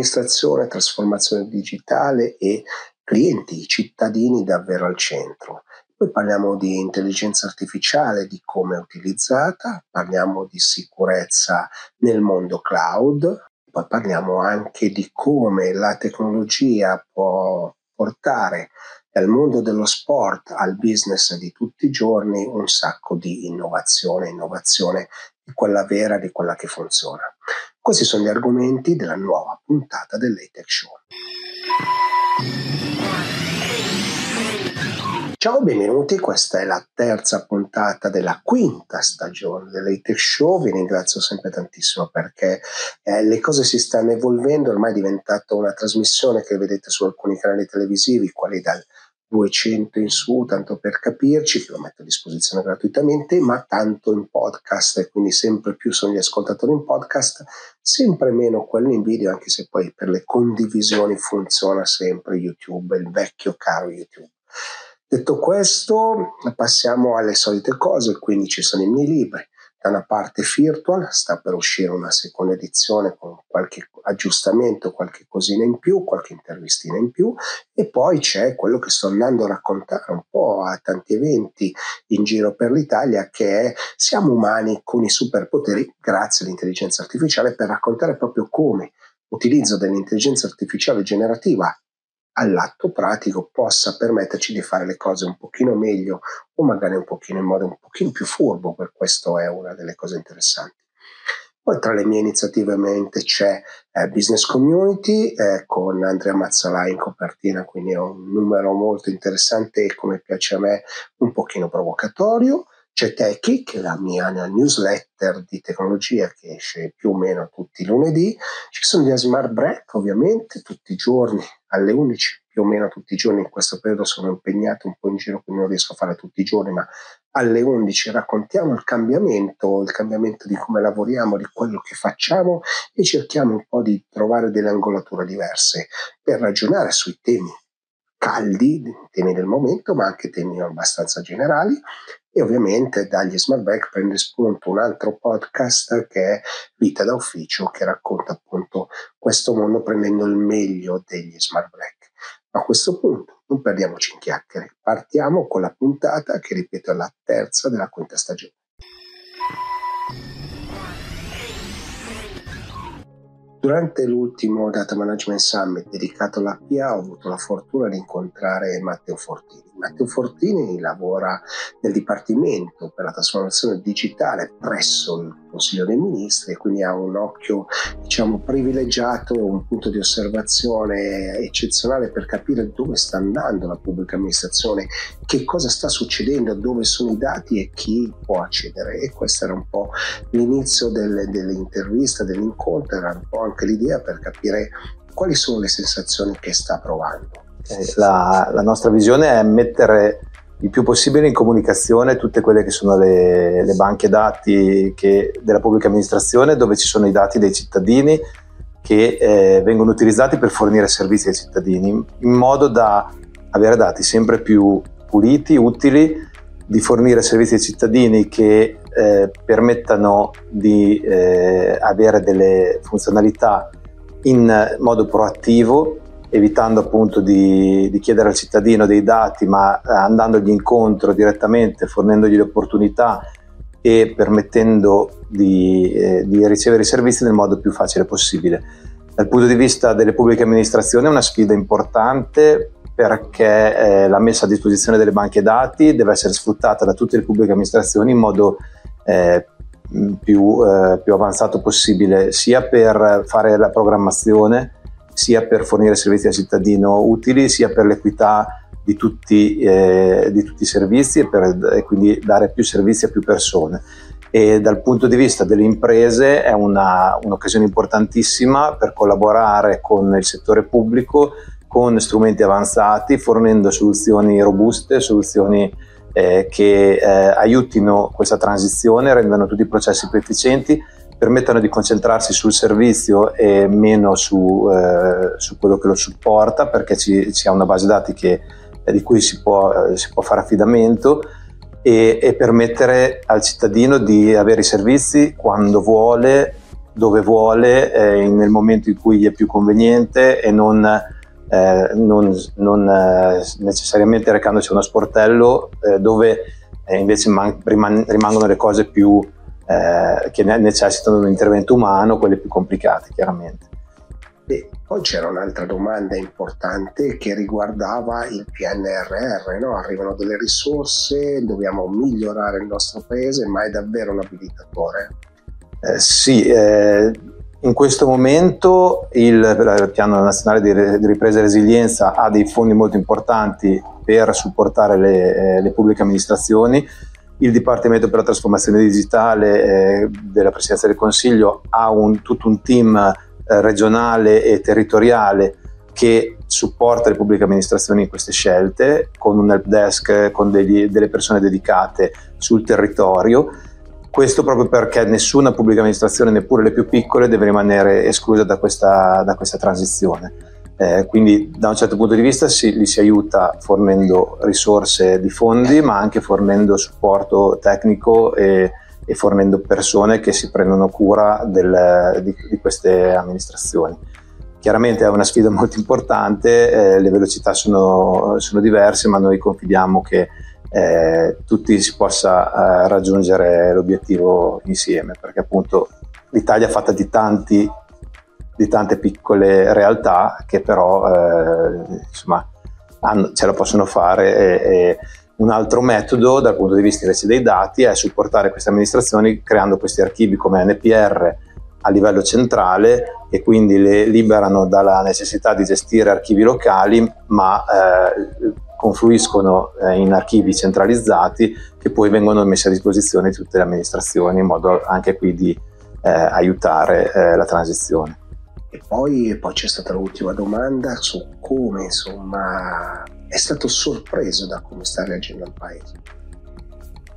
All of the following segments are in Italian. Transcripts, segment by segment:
amministrazione, trasformazione digitale e clienti, cittadini davvero al centro. Poi parliamo di intelligenza artificiale, di come è utilizzata, parliamo di sicurezza nel mondo cloud, poi parliamo anche di come la tecnologia può portare dal mondo dello sport al business di tutti i giorni un sacco di innovazione, innovazione di quella vera, di quella che funziona. Questi sono gli argomenti della nuova puntata dell'ATEC Show. Ciao, benvenuti, questa è la terza puntata della quinta stagione dell'Atech Show, vi ringrazio sempre tantissimo perché eh, le cose si stanno evolvendo, ormai è diventata una trasmissione che vedete su alcuni canali televisivi, quali dal 200 in su, tanto per capirci, che lo metto a disposizione gratuitamente, ma tanto in podcast, e quindi sempre più sono gli ascoltatori in podcast, sempre meno quelli in video, anche se poi per le condivisioni funziona sempre YouTube, il vecchio caro YouTube. Detto questo, passiamo alle solite cose, quindi ci sono i miei libri. Da una parte Virtual, sta per uscire una seconda edizione con qualche aggiustamento, qualche cosina in più, qualche intervistina in più, e poi c'è quello che sto andando a raccontare un po' a tanti eventi in giro per l'Italia, che è Siamo umani con i superpoteri grazie all'intelligenza artificiale per raccontare proprio come. L'utilizzo dell'intelligenza artificiale generativa all'atto pratico possa permetterci di fare le cose un pochino meglio o magari un pochino in modo un pochino più furbo, per questo è una delle cose interessanti. Poi tra le mie iniziative ovviamente c'è eh, Business Community eh, con Andrea Mazzalai in copertina, quindi è un numero molto interessante e come piace a me un pochino provocatorio. C'è Techie, che è la mia newsletter di tecnologia che esce più o meno tutti i lunedì. Ci sono gli Smart Break, ovviamente, tutti i giorni alle 11, più o meno tutti i giorni. In questo periodo sono impegnato un po' in giro, quindi non riesco a fare tutti i giorni, ma alle 11 raccontiamo il cambiamento, il cambiamento di come lavoriamo, di quello che facciamo e cerchiamo un po' di trovare delle angolature diverse per ragionare sui temi caldi, temi del momento, ma anche temi abbastanza generali. E ovviamente dagli smart break prende spunto un altro podcast che è Vita da Ufficio, che racconta appunto questo mondo prendendo il meglio degli smart break. A questo punto non perdiamoci in chiacchiere, partiamo con la puntata che ripeto è la terza della quinta stagione. Durante l'ultimo Data Management Summit dedicato all'APA ho avuto la fortuna di incontrare Matteo Fortini. Matteo Fortini lavora nel Dipartimento per la trasformazione digitale presso il Consiglio dei Ministri e quindi ha un occhio diciamo, privilegiato, un punto di osservazione eccezionale per capire dove sta andando la pubblica amministrazione, che cosa sta succedendo, dove sono i dati e chi può accedere. E questo era un po' l'inizio delle, dell'intervista, dell'incontro, era un po' anche l'idea per capire quali sono le sensazioni che sta provando. Eh, la, la nostra visione è mettere il più possibile in comunicazione tutte quelle che sono le, le banche dati che, della pubblica amministrazione dove ci sono i dati dei cittadini che eh, vengono utilizzati per fornire servizi ai cittadini in modo da avere dati sempre più puliti, utili, di fornire servizi ai cittadini che eh, permettano di eh, avere delle funzionalità in modo proattivo evitando appunto di, di, chiedere al cittadino dei dati, ma eh, andandogli incontro direttamente, fornendogli le opportunità e permettendo di, eh, di, ricevere i servizi nel modo più facile possibile. Dal punto di vista delle pubbliche amministrazioni è una sfida importante perché eh, la messa a disposizione delle banche dati deve essere sfruttata da tutte le pubbliche amministrazioni in modo eh, più, eh, più avanzato possibile, sia per fare la programmazione, sia per fornire servizi al cittadino utili, sia per l'equità di tutti, eh, di tutti i servizi e, per, e quindi dare più servizi a più persone. E dal punto di vista delle imprese è una, un'occasione importantissima per collaborare con il settore pubblico con strumenti avanzati, fornendo soluzioni robuste, soluzioni eh, che eh, aiutino questa transizione, rendano tutti i processi più efficienti permettano di concentrarsi sul servizio e meno su, eh, su quello che lo supporta perché ci, ci una base dati che, eh, di cui si può, eh, si può fare affidamento e, e, permettere al cittadino di avere i servizi quando vuole, dove vuole, eh, nel momento in cui gli è più conveniente e non, eh, non, non eh, necessariamente recandosi a uno sportello eh, dove eh, invece man- riman- rimangono le cose più che necessitano di un intervento umano, quelle più complicate chiaramente. E poi c'era un'altra domanda importante che riguardava il PNRR, no? arrivano delle risorse, dobbiamo migliorare il nostro paese, ma è davvero un abilitatore? Eh, sì, eh, in questo momento il, Piano Nazionale di, di, Ripresa e Resilienza ha dei fondi molto importanti per supportare le, eh, le pubbliche amministrazioni. Il Dipartimento per la Trasformazione Digitale eh, della Presidenza del Consiglio ha un, tutto un team eh, regionale e territoriale che supporta le pubbliche amministrazioni in queste scelte, con un help desk, con degli, delle persone dedicate sul territorio. Questo proprio perché nessuna pubblica amministrazione, neppure le più piccole, deve rimanere esclusa da questa, da questa transizione. Eh, quindi da un certo punto di vista si, li si aiuta fornendo risorse di fondi, ma anche fornendo supporto tecnico e, e fornendo persone che si prendono cura del, di, di, queste amministrazioni. Chiaramente è una sfida molto importante, eh, le velocità sono, sono, diverse, ma noi confidiamo che eh, tutti si possa eh, raggiungere l'obiettivo insieme, perché appunto l'Italia è fatta di, tanti, di tante piccole realtà che però eh, insomma, hanno, ce la possono fare e, e un altro metodo dal punto di vista invece dei dati è supportare queste amministrazioni creando questi archivi come NPR a livello centrale e quindi le liberano dalla necessità di gestire archivi locali ma eh, confluiscono eh, in archivi centralizzati che poi vengono messi a disposizione di tutte le amministrazioni in modo anche qui di eh, aiutare eh, la transizione. E poi, poi c'è stata l'ultima domanda su come insomma è stato sorpreso da come sta reagendo il paese.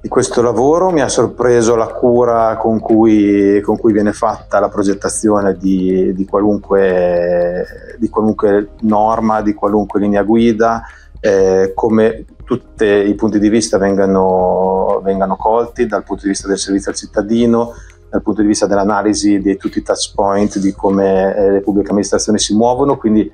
Di questo lavoro mi ha sorpreso la cura con cui, con cui viene fatta la progettazione di, di, qualunque, di, qualunque, norma, di qualunque linea guida, eh, come tutti i punti di vista vengano, vengano, colti dal punto di vista del servizio al cittadino, dal punto di vista dell'analisi di tutti i touch point, di come eh, le pubbliche amministrazioni si muovono, quindi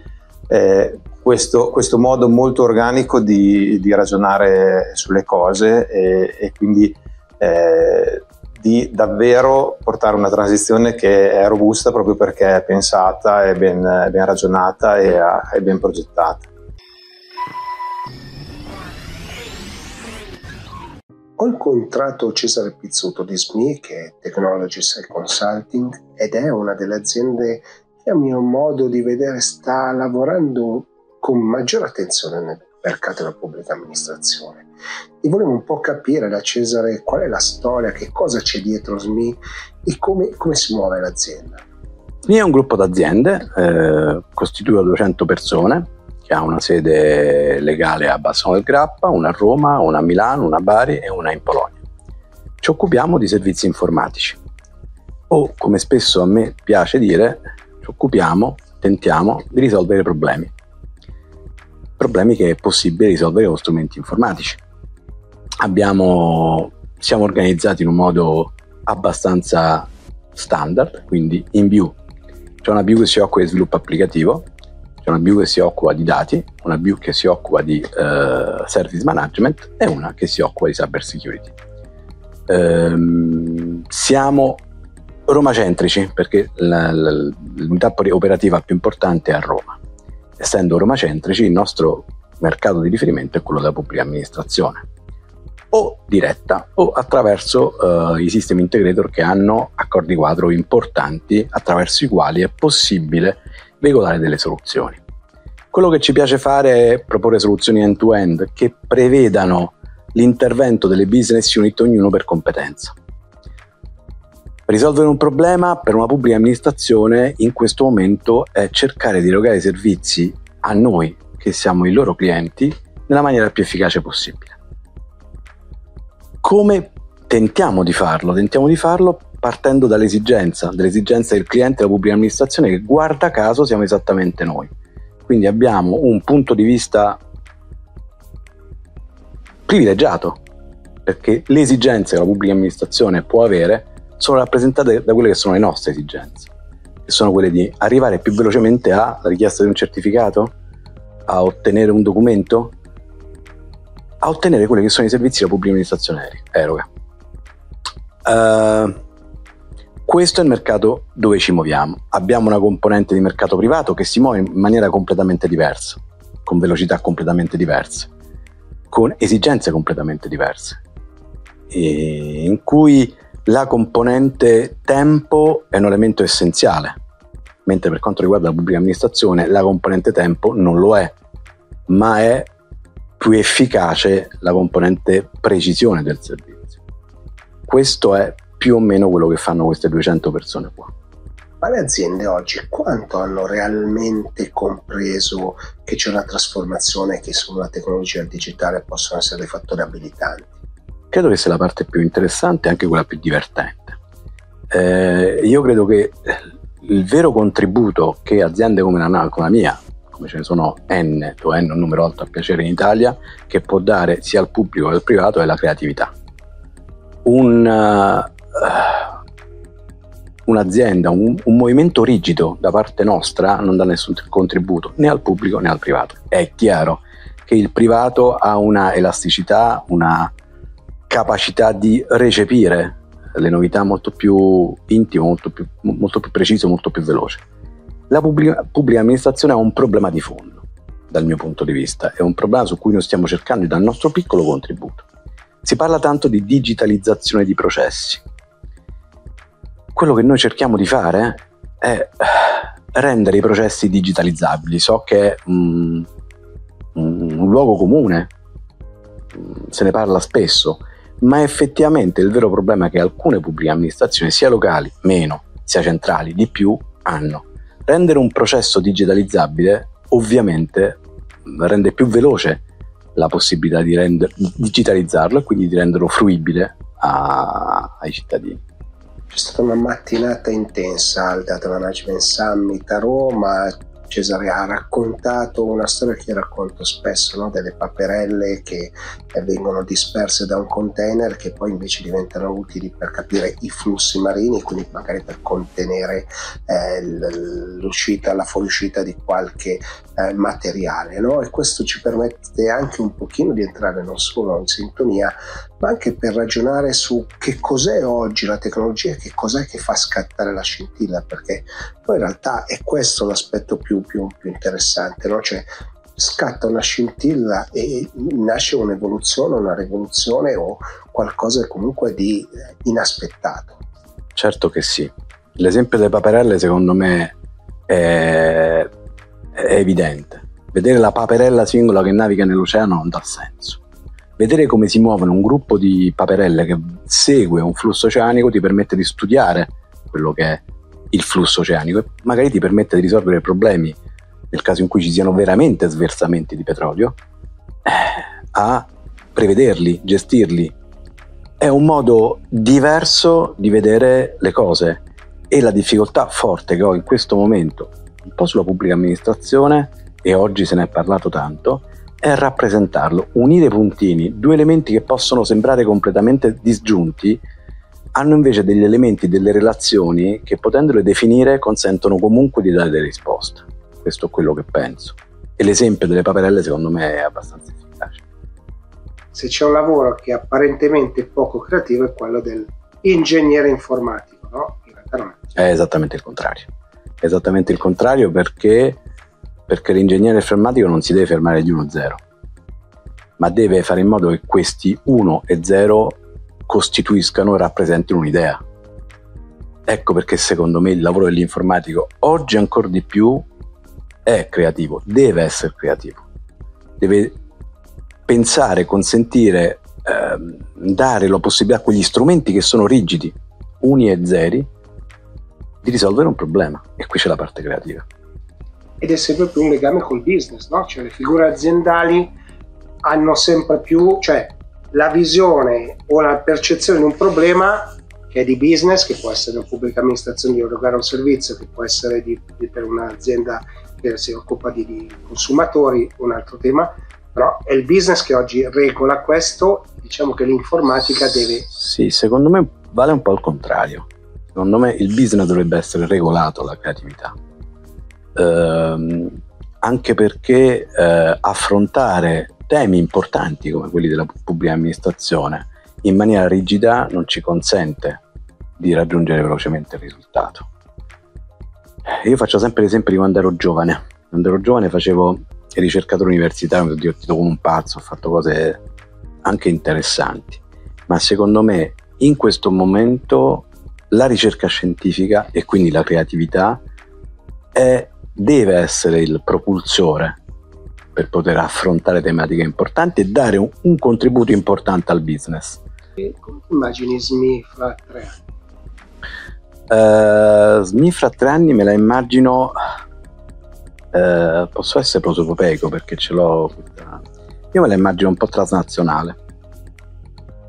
eh, questo, questo, modo molto organico di, di ragionare sulle cose e, e quindi eh, di davvero portare una transizione che è robusta proprio perché è pensata, è ben, ben ragionata e è ben progettata. Ho incontrato Cesare Pizzuto di SMI, che è Technologies and Consulting, ed è una delle aziende che a mio modo di vedere sta lavorando con maggiore attenzione nel mercato della pubblica amministrazione. E volevo un po' capire da Cesare qual è la storia, che cosa c'è dietro SMI e come, come si muove l'azienda. SMI è un gruppo d'aziende eh, costituito da 200 persone che ha una sede legale a Bassano del Grappa, una a Roma, una a Milano, una a Bari e una in Polonia. Ci occupiamo di servizi informatici o, come spesso a me piace dire, ci occupiamo, tentiamo di risolvere problemi problemi che è possibile risolvere con strumenti informatici. Abbiamo, siamo organizzati in un modo abbastanza standard, quindi in view. C'è una view che si occupa di sviluppo applicativo, c'è una view che si occupa di dati, una view che si occupa di uh, service management e una che si occupa di cyber security. Um, siamo romacentrici perché la, la, l'unità operativa più importante è a Roma essendo romacentrici, il nostro mercato di riferimento è quello della pubblica amministrazione o diretta o attraverso uh, i sistemi integrator che hanno accordi quadro importanti attraverso i quali è possibile veicolare delle soluzioni. Quello che ci piace fare è proporre soluzioni end-to-end che prevedano l'intervento delle business unit ognuno per competenza. Risolvere un problema per una pubblica amministrazione in questo momento è cercare di erogare i servizi a noi, che siamo i loro clienti, nella maniera più efficace possibile. Come tentiamo di farlo? Tentiamo di farlo partendo dall'esigenza, dall'esigenza del cliente della pubblica amministrazione che guarda caso siamo esattamente noi. Quindi abbiamo un punto di vista privilegiato, perché le esigenze che la pubblica amministrazione può avere sono rappresentate da quelle che sono le nostre esigenze, che sono quelle di arrivare più velocemente alla richiesta di un certificato, a ottenere un documento, a ottenere quelli che sono i servizi che la pubblica amministrazione eroga. Uh, questo è il mercato dove ci muoviamo. Abbiamo una componente di mercato privato che si muove in maniera completamente diversa, con velocità completamente diverse, con esigenze completamente diverse, in cui la componente tempo è un elemento essenziale, mentre per quanto riguarda la pubblica amministrazione la componente tempo non lo è, ma è più efficace la componente precisione del servizio. Questo è più o meno quello che fanno queste 200 persone qua. Ma le aziende oggi quanto hanno realmente compreso che c'è una trasformazione che sulla tecnologia digitale possono essere dei fattori abilitanti? Credo che sia la parte più interessante e anche quella più divertente. Eh, io credo che il vero contributo che aziende come la, come la mia, come ce ne sono N, dove N un numero alto a piacere in Italia, che può dare sia al pubblico che al privato è la creatività. Un, uh, un'azienda, un, un, movimento rigido da parte nostra non dà nessun contributo né al pubblico né al privato. È chiaro che il privato ha una elasticità, una capacità di recepire le novità molto più intime, molto più, molto più precise, molto più veloce. La pubblica, pubblica amministrazione ha un problema di fondo, dal mio punto di vista, è un problema su cui noi stiamo cercando di dare il nostro piccolo contributo. Si parla tanto di digitalizzazione di processi. Quello che noi cerchiamo di fare è rendere i processi digitalizzabili. So che è un, un, luogo comune, se ne parla spesso, ma effettivamente il vero problema è che alcune pubbliche amministrazioni, sia locali, meno, sia centrali, di più, hanno. Rendere un processo digitalizzabile ovviamente rende più veloce la possibilità di render, digitalizzarlo e quindi di renderlo fruibile a, ai cittadini. C'è stata una mattinata intensa al Data Management Summit a Roma, Cesare ha raccontato una storia che racconto spesso, no? delle paperelle che eh, vengono disperse da un container che poi invece diventano utili per capire i flussi marini, quindi magari per contenere eh, l'uscita, la fuoriuscita di qualche eh, materiale. No? E questo ci permette anche un pochino di entrare non solo in sintonia, ma anche per ragionare su che cos'è oggi la tecnologia che cos'è che fa scattare la scintilla, perché poi in realtà è questo l'aspetto più, più, più interessante, no? cioè scatta una scintilla e nasce un'evoluzione, una rivoluzione o qualcosa comunque di eh, inaspettato. Certo che sì. L'esempio delle paperelle secondo me è, è evidente. Vedere la paperella singola che naviga nell'oceano non dà senso vedere come si muovono un gruppo di paperelle che segue un flusso oceanico ti permette di studiare quello che è il flusso oceanico e magari ti permette di risolvere problemi nel caso in cui ci siano veramente sversamenti di petrolio, eh, a prevederli, gestirli. È un modo diverso di vedere le cose e la difficoltà forte che ho in questo momento, un po' sulla pubblica amministrazione, e oggi se ne è parlato tanto, è rappresentarlo, unire i puntini, due elementi che possono sembrare completamente disgiunti, hanno invece degli elementi, delle relazioni che potendole definire consentono comunque di dare delle risposte. Questo è quello che penso. E l'esempio delle paperelle secondo me è abbastanza efficace. Se c'è un lavoro che è apparentemente poco creativo è quello dell'ingegnere informatico, no? In realtà non è. È esattamente il contrario. È esattamente il contrario perché perché l'ingegnere informatico non si deve fermare agli 1-0, ma deve fare in modo che questi 1 e 0 costituiscano e rappresentino un'idea. Ecco perché secondo me il lavoro dell'informatico oggi ancora di più è creativo, deve essere creativo, deve pensare, consentire, ehm, dare la possibilità a quegli strumenti che sono rigidi, uni e zeri, di risolvere un problema. E qui c'è la parte creativa ed è sempre più un legame col business, no? Cioè le figure aziendali hanno sempre più, cioè la visione o la percezione di un problema che è di business, che può essere una pubblica amministrazione di erogare un servizio, che può essere di, di, per un'azienda che si occupa di, di, consumatori, un altro tema, però è il business che oggi regola questo, diciamo che l'informatica deve... Sì, secondo me vale un po' il contrario. Secondo me il business dovrebbe essere regolato alla creatività. Ehm, anche perché eh, affrontare temi importanti come quelli della pubblica amministrazione in maniera rigida non ci consente di raggiungere velocemente il risultato. Io faccio sempre l'esempio di quando ero giovane. Quando ero giovane facevo ricercatore universitario, mi sono divertito come un pazzo, ho fatto cose anche interessanti. Ma secondo me in questo momento la ricerca scientifica e quindi la creatività è, deve essere il propulsore per poter affrontare tematiche importanti e dare un, un contributo importante al business. Come immagini SMI fra tre anni? Uh, SMI fra tre anni me la immagino, uh, posso essere prosopopeico perché ce l'ho, io me la immagino un po' transnazionale.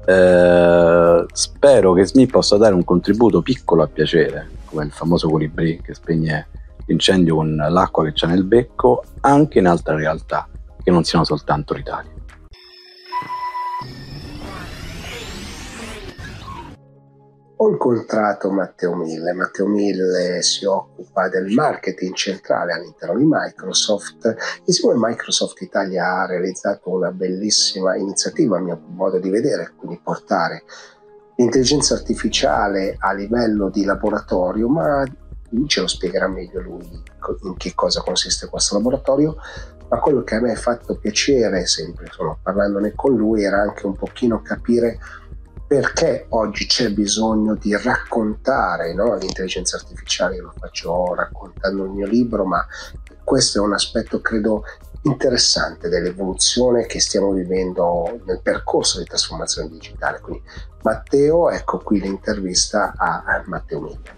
Uh, spero che SMI possa dare un contributo piccolo a piacere, come il famoso colibrì che spegne l'incendio con l'acqua che c'è nel becco, anche in altre realtà, che non siano soltanto l'Italia. Ho incontrato Matteo Mille. Matteo Mille si occupa del marketing centrale all'interno di Microsoft. Insieme a Microsoft Italia ha realizzato una bellissima iniziativa, a mio modo di vedere, quindi portare l'intelligenza artificiale a livello di laboratorio, ma ce lo spiegherà meglio lui in che cosa consiste questo laboratorio. Ma quello che a me ha fatto piacere, sempre insomma, parlandone con lui, era anche un pochino capire perché oggi c'è bisogno di raccontare no? l'intelligenza artificiale, io lo faccio raccontando il mio libro, ma questo è un aspetto credo interessante dell'evoluzione che stiamo vivendo nel percorso di trasformazione digitale. Quindi Matteo, ecco qui l'intervista a Matteo Miglia.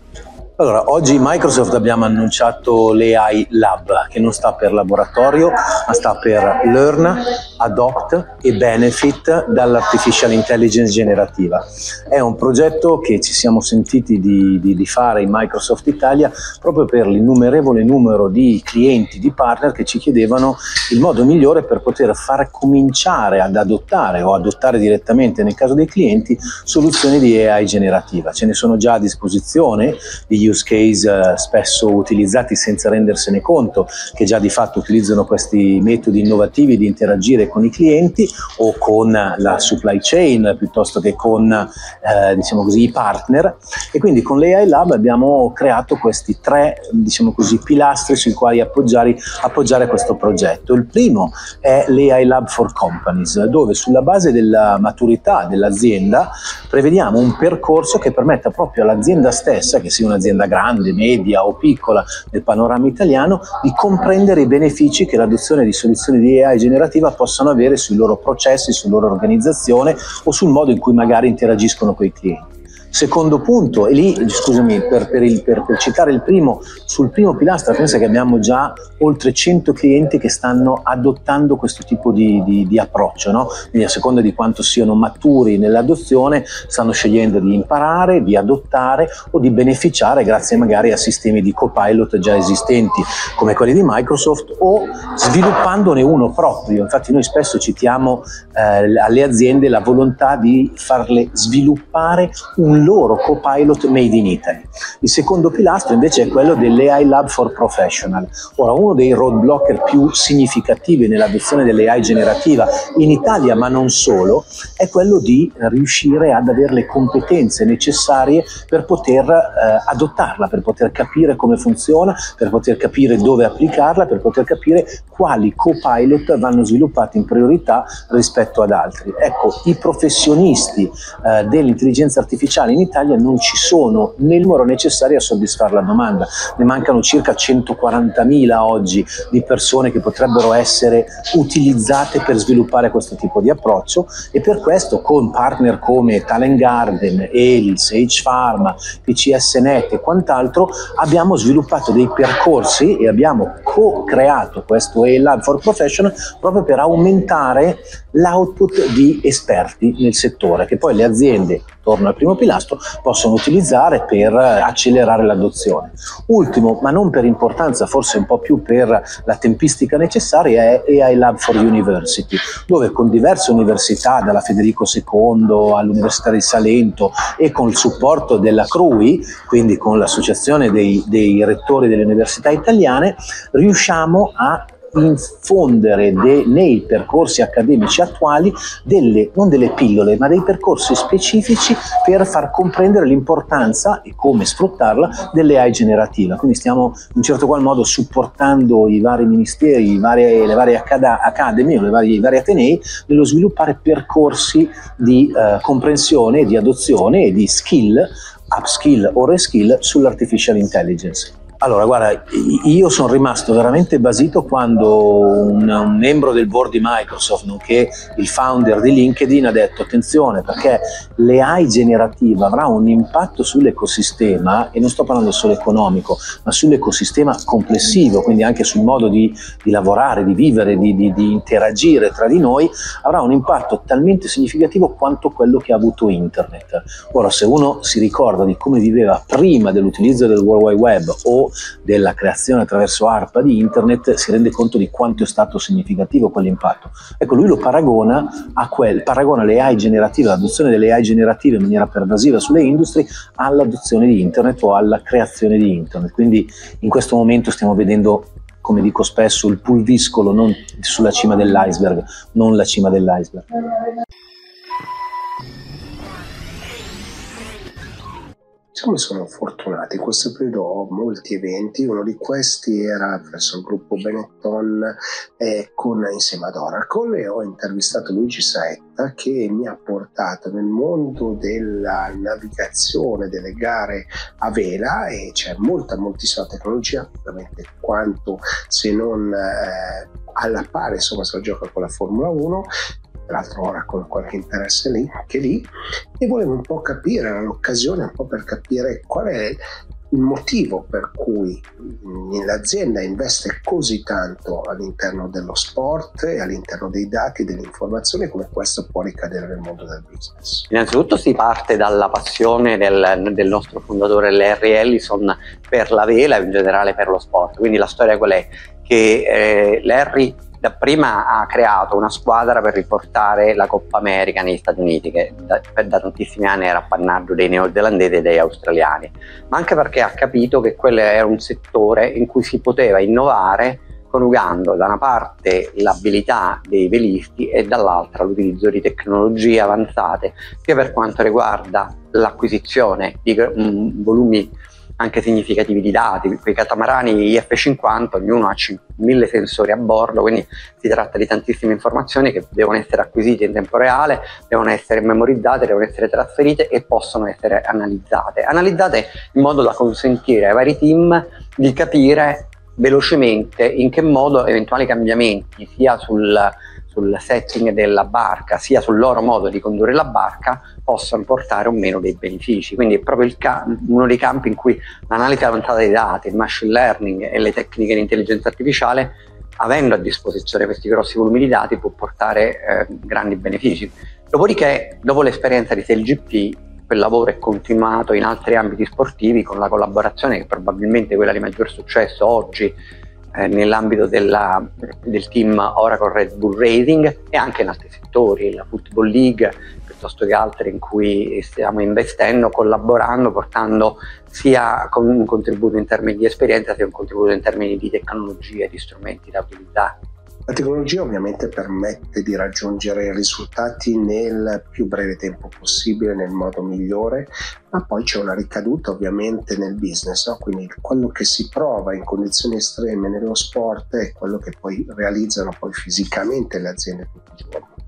Allora, oggi Microsoft abbiamo annunciato l'AI Lab, che non sta per laboratorio, ma sta per Learn, Adopt e Benefit dall'Artificial Intelligence generativa. È un progetto che ci siamo sentiti di, di, di fare in Microsoft Italia proprio per l'innumerevole numero di clienti, di partner che ci chiedevano il modo migliore per poter far cominciare ad adottare o adottare direttamente, nel caso dei clienti, soluzioni di AI generativa. Ce ne sono già a disposizione di use case eh, spesso utilizzati senza rendersene conto, che già di fatto utilizzano questi metodi innovativi di interagire con i clienti o con la supply chain piuttosto che con eh, diciamo così, i partner e quindi con l'AI Lab abbiamo creato questi tre diciamo così, pilastri sui quali appoggiare, appoggiare questo progetto. Il primo è l'AI Lab for Companies, dove sulla base della maturità dell'azienda prevediamo un percorso che permetta proprio all'azienda stessa, che sia un'azienda grande, media o piccola nel panorama italiano, di comprendere i benefici che l'adozione di soluzioni di AI generativa possano avere sui loro processi, sulla loro organizzazione o sul modo in cui magari interagiscono con i clienti. Secondo punto, e lì scusami per, per, il, per, per, citare il primo, sul primo pilastro, pensa che abbiamo già oltre 100 clienti che stanno adottando questo tipo di, di, di approccio, no? quindi a seconda di quanto siano maturi nell'adozione stanno scegliendo di imparare, di adottare o di beneficiare grazie magari a sistemi di copilot già esistenti come quelli di Microsoft o sviluppandone uno proprio. Infatti noi spesso citiamo eh, alle aziende la volontà di farle sviluppare un loro copilot made in Italy. Il secondo pilastro invece è quello dell'AI Lab for Professional. Ora, uno dei roadblocker più significativi nell'adozione dell'AI generativa in Italia, ma non solo, è quello di riuscire ad avere le competenze necessarie per poter eh, adottarla, per poter capire come funziona, per poter capire dove applicarla, per poter capire quali copilot vanno sviluppati in priorità rispetto ad altri. Ecco, i professionisti eh, dell'intelligenza artificiale in Italia non ci sono nel numero necessario a soddisfare la domanda. Ne mancano circa 140.000 oggi di persone che potrebbero essere utilizzate per sviluppare questo tipo di approccio e per questo con partner come Talent Garden, Elis, Sage Pharma, PCSNet e quant'altro abbiamo sviluppato dei percorsi e abbiamo co-creato questo E-Lab for Professional proprio per aumentare l'output di esperti nel settore che poi le aziende, torno al primo pilastro, nastro possono utilizzare per accelerare l'adozione. Ultimo, ma non per importanza, forse un po' più per la tempistica necessaria, è AI Lab for University, dove con diverse università, dalla Federico II all'Università di Salento e con il supporto della CRUI, quindi con l'associazione dei, dei rettori delle università italiane, riusciamo a infondere de, nei percorsi accademici attuali delle, non delle pillole, ma dei percorsi specifici per far comprendere l'importanza e come sfruttarla delle AI generativa. Quindi stiamo in un certo qual modo supportando i vari ministeri, i vari, le varie academy o vari, i vari atenei nello sviluppare percorsi di eh, comprensione, di adozione e di skill upskill o reskill sull'artificial intelligence. Allora, guarda, io sono rimasto veramente basito quando un, un, membro del board di Microsoft, nonché il founder di LinkedIn, ha detto attenzione perché l'AI generativa avrà un impatto sull'ecosistema, e non sto parlando solo economico, ma sull'ecosistema complessivo, quindi anche sul modo di, di lavorare, di vivere, di, di, di interagire tra di noi, avrà un impatto talmente significativo quanto quello che ha avuto Internet. Ora, se uno si ricorda di come viveva prima dell'utilizzo del World Wide Web o della creazione attraverso ARPA di internet si rende conto di quanto è stato significativo quell'impatto. Ecco, lui lo paragona a quel, paragona le AI generative, l'adozione delle AI generative in maniera pervasiva sulle industrie all'adozione di internet o alla creazione di internet. Quindi in questo momento stiamo vedendo come dico spesso, il pulviscolo non sulla cima dell'iceberg, non la cima dell'iceberg. Diciamo sono fortunati, in questo periodo ho molti eventi, uno di questi era presso il gruppo Benetton eh, con, insieme ad Oracle e ho intervistato Luigi Saetta che mi ha portato nel mondo della navigazione delle gare a vela e c'è molta, moltissima tecnologia, ovviamente quanto se non eh, alla pari insomma se lo gioca con la Formula 1 l'altro ora con qualche interesse lì, anche lì, e volevo un po' capire, era l'occasione un po' per capire qual è il motivo per cui l'azienda investe così tanto all'interno dello sport e all'interno dei dati e delle informazioni come questo può ricadere nel mondo del business. Innanzitutto si parte dalla passione del, del nostro fondatore Larry Ellison per la vela e in generale per lo sport. Quindi la storia qual è? Che eh, Larry dapprima ha creato una squadra per riportare la Coppa America negli Stati Uniti, che da, da tantissimi anni era appannaggio dei neozelandesi e degli australiani, ma anche perché ha capito che quello era un settore in cui si poteva innovare coniugando da una parte l'abilità dei velisti e dall'altra l'utilizzo di tecnologie avanzate sia per quanto riguarda l'acquisizione di um, volumi anche significativi di dati. Quei catamarani IF50, ognuno ha 1000 sensori a bordo, quindi si tratta di tantissime informazioni che devono essere acquisite in tempo reale, devono essere memorizzate, devono essere trasferite e possono essere analizzate. Analizzate in modo da consentire ai vari team di capire velocemente in che modo eventuali cambiamenti sia sul sul setting della barca, sia sul loro modo di condurre la barca, possano portare o meno dei benefici. Quindi è proprio cam- uno dei campi in cui l'analisi avanzata dei dati, il machine learning e le tecniche di intelligenza artificiale, avendo a disposizione questi grossi volumi di dati, può portare eh, grandi benefici. Dopodiché, dopo l'esperienza di SailGP, quel lavoro è continuato in altri ambiti sportivi con la collaborazione che probabilmente è quella di maggior successo oggi eh, nell'ambito della, del team Oracle Red Bull Racing e anche in altri settori, la Football League piuttosto che altri in cui stiamo investendo, collaborando, portando sia un contributo in termini di esperienza sia un contributo in termini di tecnologie, di strumenti da utilizzare. La tecnologia ovviamente permette di raggiungere risultati nel più breve tempo possibile, nel modo migliore, ma poi c'è una ricaduta ovviamente nel business, no? quindi quello che si prova in condizioni estreme nello sport è quello che poi realizzano poi fisicamente le aziende tutti i giorni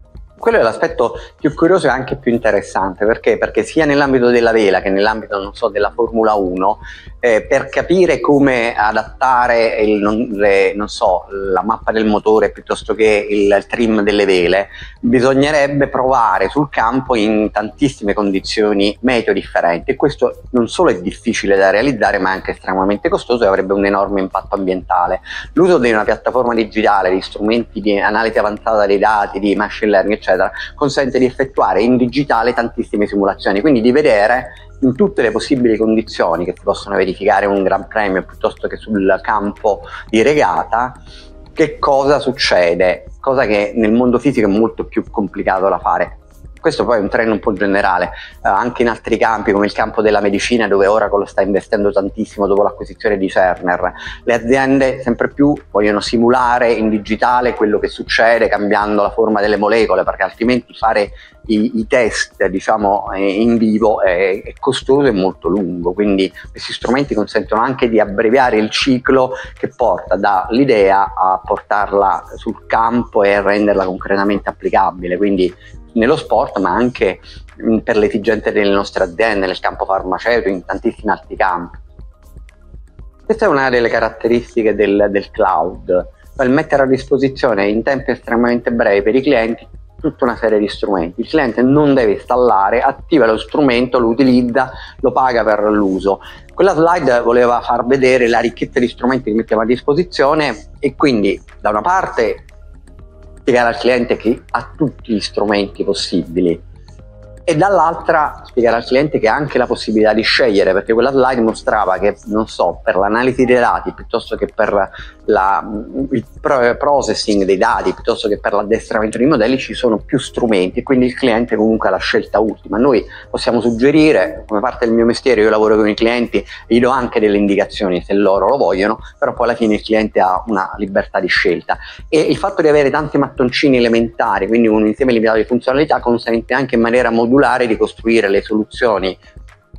quello è l'aspetto più curioso e anche più interessante perché? Perché sia nell'ambito della vela che nell'ambito non so, della Formula 1 eh, per capire come adattare il, non, le, non so, la mappa del motore piuttosto che il trim delle vele bisognerebbe provare sul campo in tantissime condizioni meteo differenti e questo non solo è difficile da realizzare ma è anche estremamente costoso e avrebbe un enorme impatto ambientale. L'uso di una piattaforma digitale, di strumenti di analisi avanzata dei dati, di machine learning eccetera eccetera, consente di effettuare in digitale tantissime simulazioni, quindi di vedere in tutte le possibili condizioni che si possono verificare un Gran Premio piuttosto che sul campo di regata, che cosa succede, cosa che nel mondo fisico è molto più complicato da fare questo poi è un trend un po' generale, eh, anche in altri campi come il campo della medicina dove Oracle sta investendo tantissimo dopo l'acquisizione di Cerner. Le aziende sempre più vogliono simulare in digitale quello che succede cambiando la forma delle molecole perché altrimenti fare i, i test diciamo, in vivo è, è costoso e molto lungo, quindi questi strumenti consentono anche di abbreviare il ciclo che porta dall'idea a portarla sul campo e renderla concretamente applicabile. Quindi nello sport, ma anche mm, per le delle nostre aziende, nel campo farmaceutico, in tantissimi altri campi. Questa è una delle caratteristiche del, del cloud, il mettere a disposizione in tempi estremamente brevi per i clienti tutta una serie di strumenti. Il cliente non deve installare, attiva lo strumento, lo utilizza, lo paga per l'uso. Quella slide voleva far vedere la ricchezza di strumenti che mettiamo a disposizione e quindi da una parte spiegare al cliente che ha tutti gli strumenti possibili e dall'altra spiegare al cliente che ha anche la possibilità di scegliere perché quella slide mostrava che non so per l'analisi dei dati piuttosto che per la, il processing dei dati piuttosto che per l'addestramento dei modelli ci sono più strumenti e quindi il cliente comunque ha la scelta ultima. Noi possiamo suggerire come parte del mio mestiere io lavoro con i clienti gli do anche delle indicazioni se loro lo vogliono però poi alla fine il cliente ha una libertà di scelta. E il fatto di avere tanti mattoncini elementari quindi un insieme limitato di funzionalità consente anche in maniera modulare modulare di costruire le soluzioni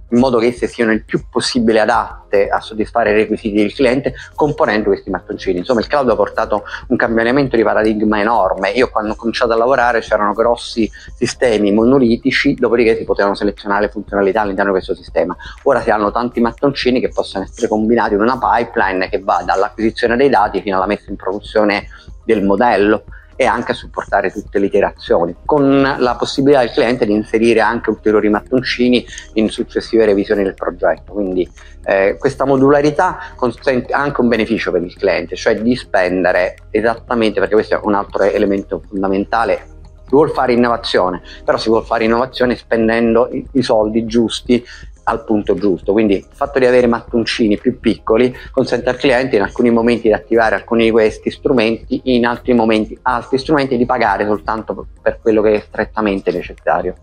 in modo che esse siano il più possibile adatte a soddisfare i requisiti del cliente, componendo questi mattoncini. Insomma, il cloud ha portato un cambiamento di paradigma enorme. Io quando ho cominciato a lavorare c'erano grossi sistemi monolitici, dopodiché si potevano selezionare le funzionalità all'interno di questo sistema. Ora si hanno tanti mattoncini che possono essere combinati in una pipeline che va dall'acquisizione dei dati fino alla messa in produzione del modello e anche a supportare tutte le iterazioni, con la possibilità del cliente di inserire anche ulteriori mattoncini in successive revisioni del progetto. Quindi eh, questa modularità consente anche un beneficio per il cliente, cioè di spendere esattamente, perché questo è un altro elemento fondamentale si vuole fare innovazione, però si vuole fare innovazione spendendo i soldi giusti al punto giusto. Quindi il fatto di avere mattoncini più piccoli consente al cliente in alcuni momenti di attivare alcuni di questi strumenti, in altri momenti altri strumenti di pagare soltanto per quello che è strettamente necessario.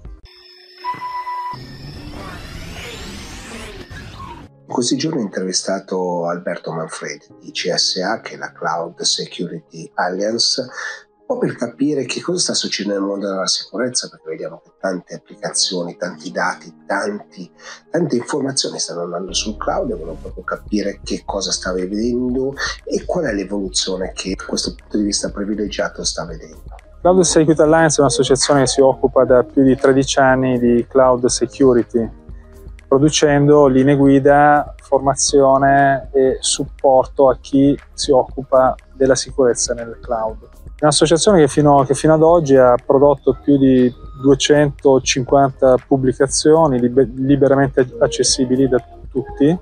In questi giorni ho intervistato Alberto Manfredi di CSA, che è la Cloud Security Alliance, po' per capire che cosa sta succedendo nel mondo della sicurezza, perché vediamo che tante applicazioni, tanti dati, tanti, tante informazioni stanno andando sul cloud e volevo proprio capire che cosa sta vedendo e qual è l'evoluzione che da questo punto di vista privilegiato sta vedendo. Cloud Security Alliance è un'associazione che si occupa da più di 13 anni di cloud security, producendo linee guida, formazione e supporto a chi si occupa della sicurezza nel cloud un'associazione che fino, che fino, ad oggi ha prodotto più di 250 pubblicazioni liber, liberamente accessibili da tutti,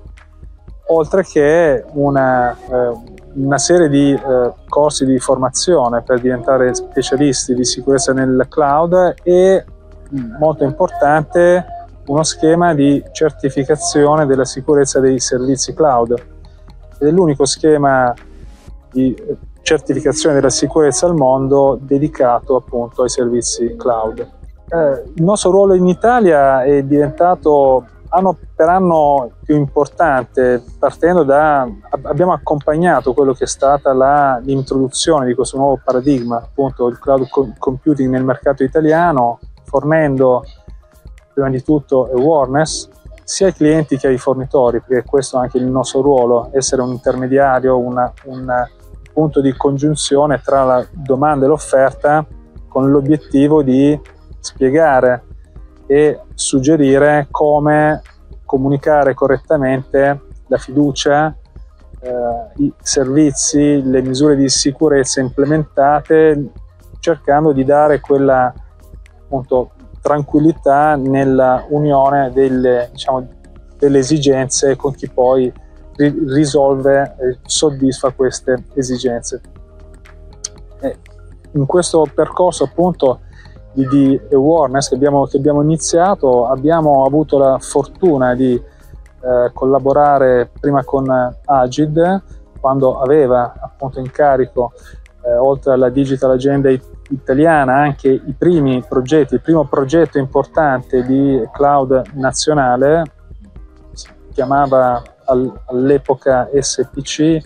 oltre che una, eh, una serie di eh, corsi di formazione per diventare specialisti di sicurezza nel cloud e, molto importante, uno schema di certificazione della sicurezza dei servizi cloud. Ed è l'unico schema di certificazione della sicurezza al mondo dedicato appunto ai servizi cloud. Eh, il nostro ruolo in Italia è diventato anno per anno più importante, partendo da abbiamo accompagnato quello che è stata la, l'introduzione di questo nuovo paradigma, appunto il cloud computing nel mercato italiano, fornendo prima di tutto awareness sia ai clienti che ai fornitori, perché questo è anche il nostro ruolo, essere un intermediario, una, una punto di congiunzione tra la domanda e l'offerta con l'obiettivo di spiegare e suggerire come comunicare correttamente la fiducia, eh, i servizi, le misure di sicurezza implementate, cercando di dare quella appunto, tranquillità nella unione delle, diciamo, delle esigenze con chi poi risolve e soddisfa queste esigenze. E in questo percorso appunto di, di awareness che abbiamo, che abbiamo, iniziato. Abbiamo avuto la fortuna di eh, collaborare prima con Agid quando aveva appunto in carico, eh, oltre alla Digital Agenda italiana, anche i primi progetti, il primo progetto importante di cloud nazionale, si chiamava all'epoca SPC,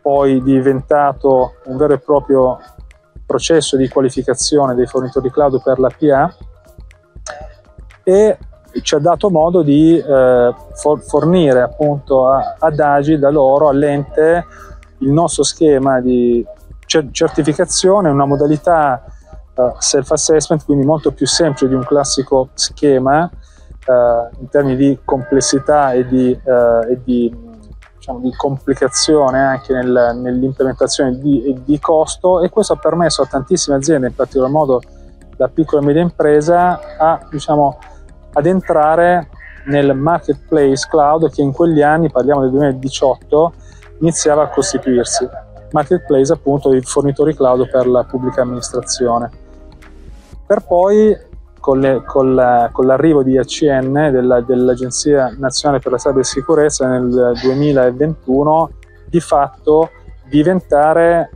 poi diventato un vero e proprio processo di qualificazione dei fornitori cloud per la PA e ci ha dato modo di eh, for- fornire appunto a, ad Agi da loro all'ente il nostro schema di cer- certificazione, una modalità uh, self-assessment, quindi molto più semplice di un classico schema in termini di complessità e di, uh, e di diciamo, di complicazione anche nel, nell'implementazione di, di costo e questo ha permesso a tantissime aziende, in particolar modo la piccola e media impresa, a, diciamo, ad entrare nel marketplace cloud che in quegli anni, parliamo del 2018, iniziava a costituirsi. Marketplace appunto di fornitori cloud per la pubblica amministrazione. Per poi con, le, con, la, con, l'arrivo di ACN, della, dell'Agenzia Nazionale per la Cybersicurezza nel 2021, di fatto diventare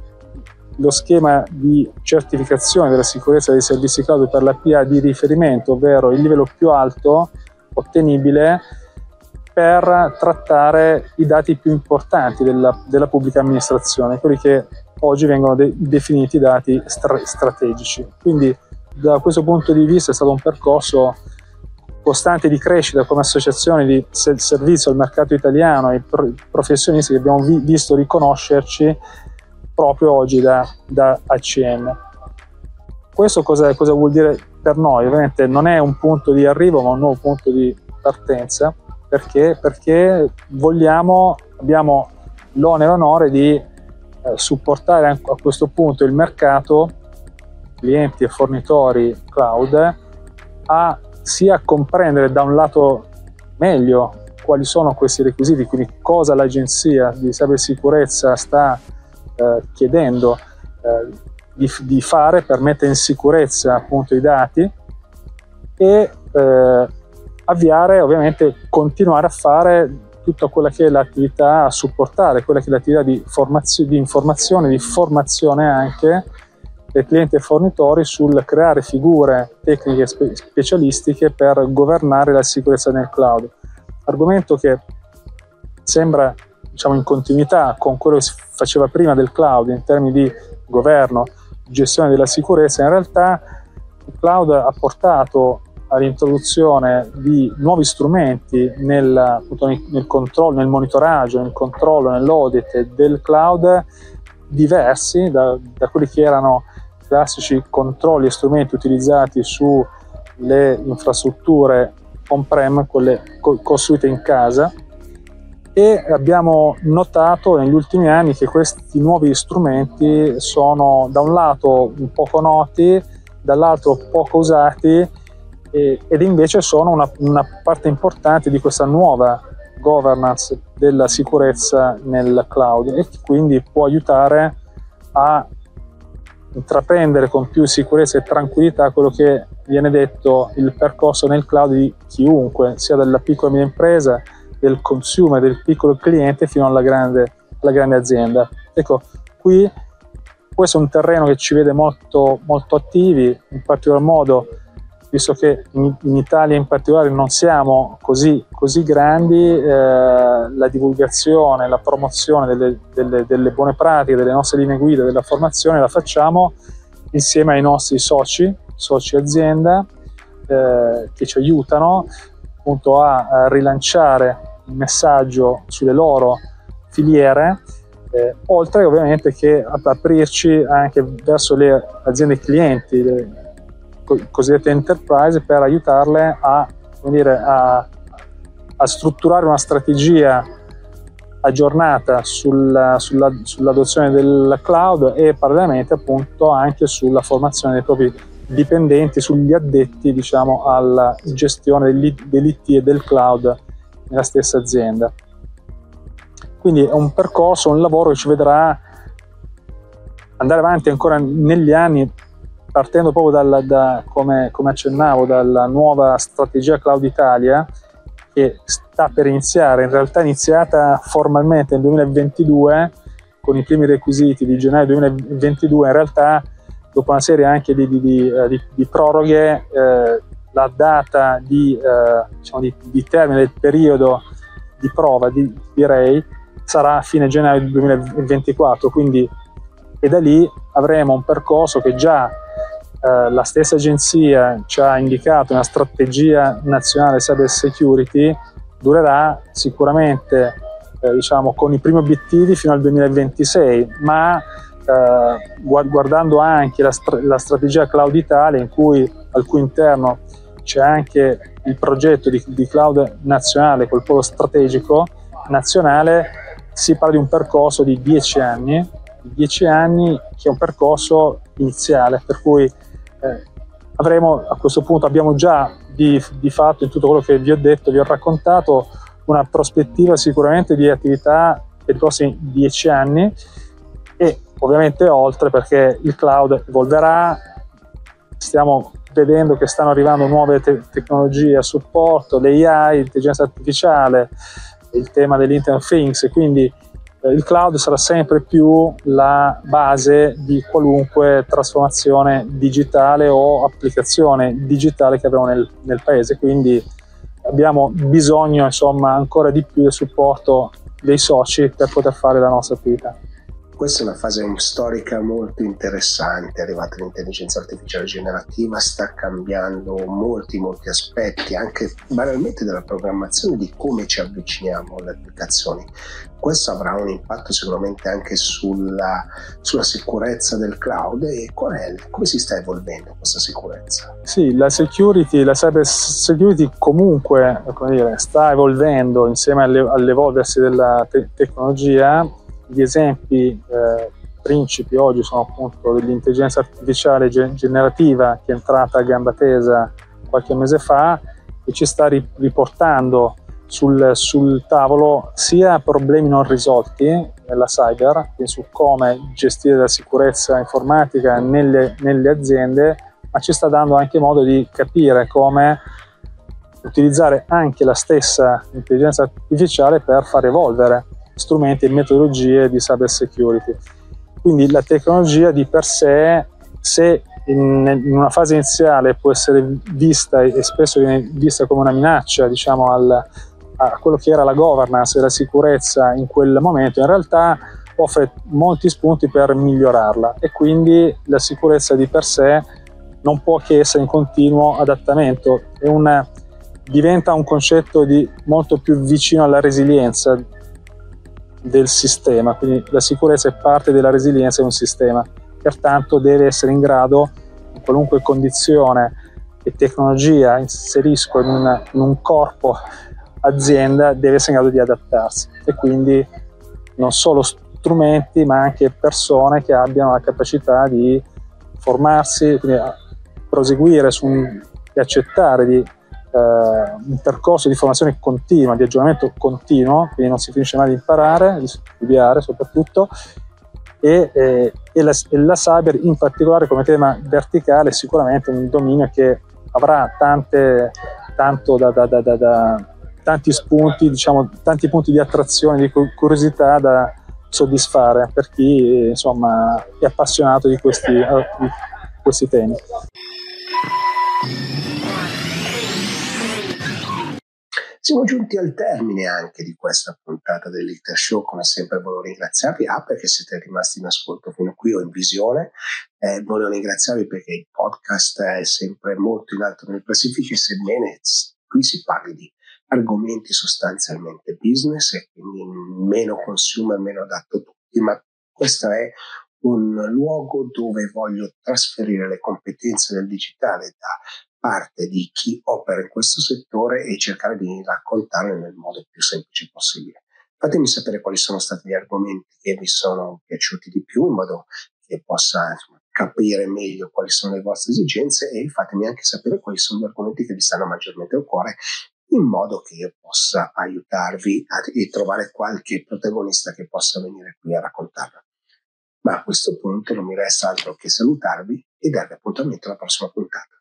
lo schema di certificazione della sicurezza dei servizi cloud per la PA di riferimento, ovvero il livello più alto ottenibile per trattare i dati più importanti della, della pubblica amministrazione, quelli che oggi vengono de- definiti dati stra- strategici. Quindi da questo punto di vista è stato un percorso costante di crescita come associazione di servizio al mercato italiano e professionisti che abbiamo vi- visto riconoscerci proprio oggi da, da ACM. Questo cosa, cosa, vuol dire per noi? Ovviamente non è un punto di arrivo ma un nuovo punto di partenza perché, perché vogliamo, abbiamo l'onere e l'onore di eh, supportare a questo punto il mercato clienti e fornitori cloud a sia comprendere da un lato meglio quali sono questi requisiti, quindi cosa l'agenzia di cybersicurezza sta eh, chiedendo eh, di, di, fare per mettere in sicurezza appunto i dati e eh, avviare ovviamente continuare a fare tutta quella che è l'attività a supportare, quella che è l'attività di, formazio, di informazione, di formazione anche del cliente e fornitori sul creare figure tecniche spe- specialistiche per governare la sicurezza nel cloud. Argomento che sembra diciamo, in continuità con quello che si faceva prima del cloud in termini di governo, gestione della sicurezza, in realtà il cloud ha portato all'introduzione di nuovi strumenti nel, nel, controllo, nel monitoraggio, nel controllo, nell'audit del cloud diversi da, da quelli che erano classici controlli e strumenti utilizzati sulle infrastrutture on-prem, quelle costruite in casa, e abbiamo notato negli ultimi anni che questi nuovi strumenti sono da un lato poco noti, dall'altro poco usati e, ed invece sono una, una parte importante di questa nuova governance della sicurezza nel cloud e quindi può aiutare a intraprendere con più sicurezza e tranquillità quello che viene detto il percorso nel cloud di chiunque, sia della piccola e media impresa, del consumer, del piccolo cliente fino alla grande, alla grande azienda. Ecco, qui questo è un terreno che ci vede molto, molto attivi, in particolar modo visto che in, in, Italia in particolare non siamo così, così grandi, eh, la divulgazione, la promozione delle, delle, delle, buone pratiche, delle nostre linee guida, della formazione la facciamo insieme ai nostri soci, soci azienda, eh, che ci aiutano appunto a, a, rilanciare il messaggio sulle loro filiere, eh, oltre ovviamente che ad aprirci anche verso le aziende clienti, le, cosiddette enterprise per aiutarle a, dire, a, a strutturare una strategia aggiornata sulla, sulla, sull'adozione del cloud e parallelamente appunto anche sulla formazione dei propri dipendenti, sugli addetti diciamo, alla gestione dell'IT e del cloud nella stessa azienda. Quindi è un percorso, un lavoro che ci vedrà andare avanti ancora negli anni partendo proprio dalla, da, come, come accennavo, dalla nuova strategia Cloud Italia, che sta per iniziare, in realtà è iniziata formalmente nel 2022 con i primi requisiti di gennaio 2022, in realtà dopo una serie anche di, di, di, eh, di proroghe eh, la data di, eh, diciamo di, termine del periodo di prova, direi, sarà a fine gennaio 2024, quindi e da lì avremo un percorso che già eh, la stessa agenzia ci ha indicato una strategia nazionale cyber security. Durerà sicuramente eh, diciamo, con i primi obiettivi fino al 2026, ma eh, guardando anche la, stra- la, strategia Cloud Italia in cui al cui interno c'è anche il progetto di, di cloud nazionale col polo strategico nazionale, si parla di un percorso di 10 anni, 10 anni che è un percorso iniziale, per cui eh, avremo a questo punto abbiamo già di, di, fatto in tutto quello che vi ho detto, vi ho raccontato, una prospettiva sicuramente di attività per i prossimi dieci anni e ovviamente oltre perché il cloud evolverà, stiamo vedendo che stanno arrivando nuove te- tecnologie a supporto, l'AI, l'intelligenza artificiale, il tema dell'Internet Things, quindi il cloud sarà sempre più la base di qualunque trasformazione digitale o applicazione digitale che avremo nel, nel paese. Quindi abbiamo bisogno insomma, ancora di più del supporto dei soci per poter fare la nostra attività. Questa è una fase storica molto interessante, è arrivata l'intelligenza artificiale generativa, sta cambiando molti molti aspetti, anche banalmente della programmazione di come ci avviciniamo alle applicazioni. Questo avrà un impatto sicuramente anche sulla, sulla sicurezza del cloud e è, come si sta evolvendo questa sicurezza? Sì, la security, la cyber security comunque dire, sta evolvendo insieme all'evolversi della te- tecnologia gli esempi eh, principi oggi sono appunto dell'intelligenza artificiale generativa che è entrata a gamba tesa qualche mese fa e ci sta riportando sul, sul tavolo sia problemi non risolti nella cyber, quindi su come gestire la sicurezza informatica nelle, nelle aziende, ma ci sta dando anche modo di capire come utilizzare anche la stessa intelligenza artificiale per far evolvere strumenti e metodologie di cyber security. Quindi la tecnologia di per sé, se in, una fase iniziale può essere vista e spesso viene vista come una minaccia diciamo, al, a quello che era la governance e la sicurezza in quel momento, in realtà offre molti spunti per migliorarla e quindi la sicurezza di per sé non può che essere in continuo adattamento, una, diventa un concetto di, molto più vicino alla resilienza, del sistema, quindi la sicurezza è parte della resilienza di un sistema, pertanto deve essere in grado, in qualunque condizione e tecnologia inserisco in, una, in un corpo azienda, deve essere in grado di adattarsi. E quindi non solo strumenti ma anche persone che abbiano la capacità di formarsi, quindi proseguire su un, e accettare di un percorso di formazione continua, di aggiornamento continuo, quindi non si finisce mai di imparare, di studiare soprattutto, e, e, e, la, e la cyber in particolare come tema verticale è sicuramente un dominio che avrà tante, da, da, da tanti spunti, diciamo, tanti punti di attrazione, di curiosità da soddisfare per chi insomma, è appassionato di questi, di questi temi. Siamo giunti al termine anche di questa puntata dell'Iter Show, come sempre volevo ringraziarvi, A perché siete rimasti in ascolto fino a qui o in visione, eh, volevo ringraziarvi perché il podcast è sempre molto in alto nelle classifiche, sebbene qui si parli di argomenti sostanzialmente business e quindi meno consumer, meno adatto a tutti, ma questo è un luogo dove voglio trasferire le competenze del digitale da parte di chi opera in questo settore e cercare di raccontarle nel modo più semplice possibile. Fatemi sapere quali sono stati gli argomenti che vi sono piaciuti di più in modo che possa insomma, capire meglio quali sono le vostre esigenze e fatemi anche sapere quali sono gli argomenti che vi stanno maggiormente a cuore in modo che io possa aiutarvi a, a trovare qualche protagonista che possa venire qui a raccontarlo. Ma a questo punto non mi resta altro che salutarvi e darvi appuntamento alla prossima puntata.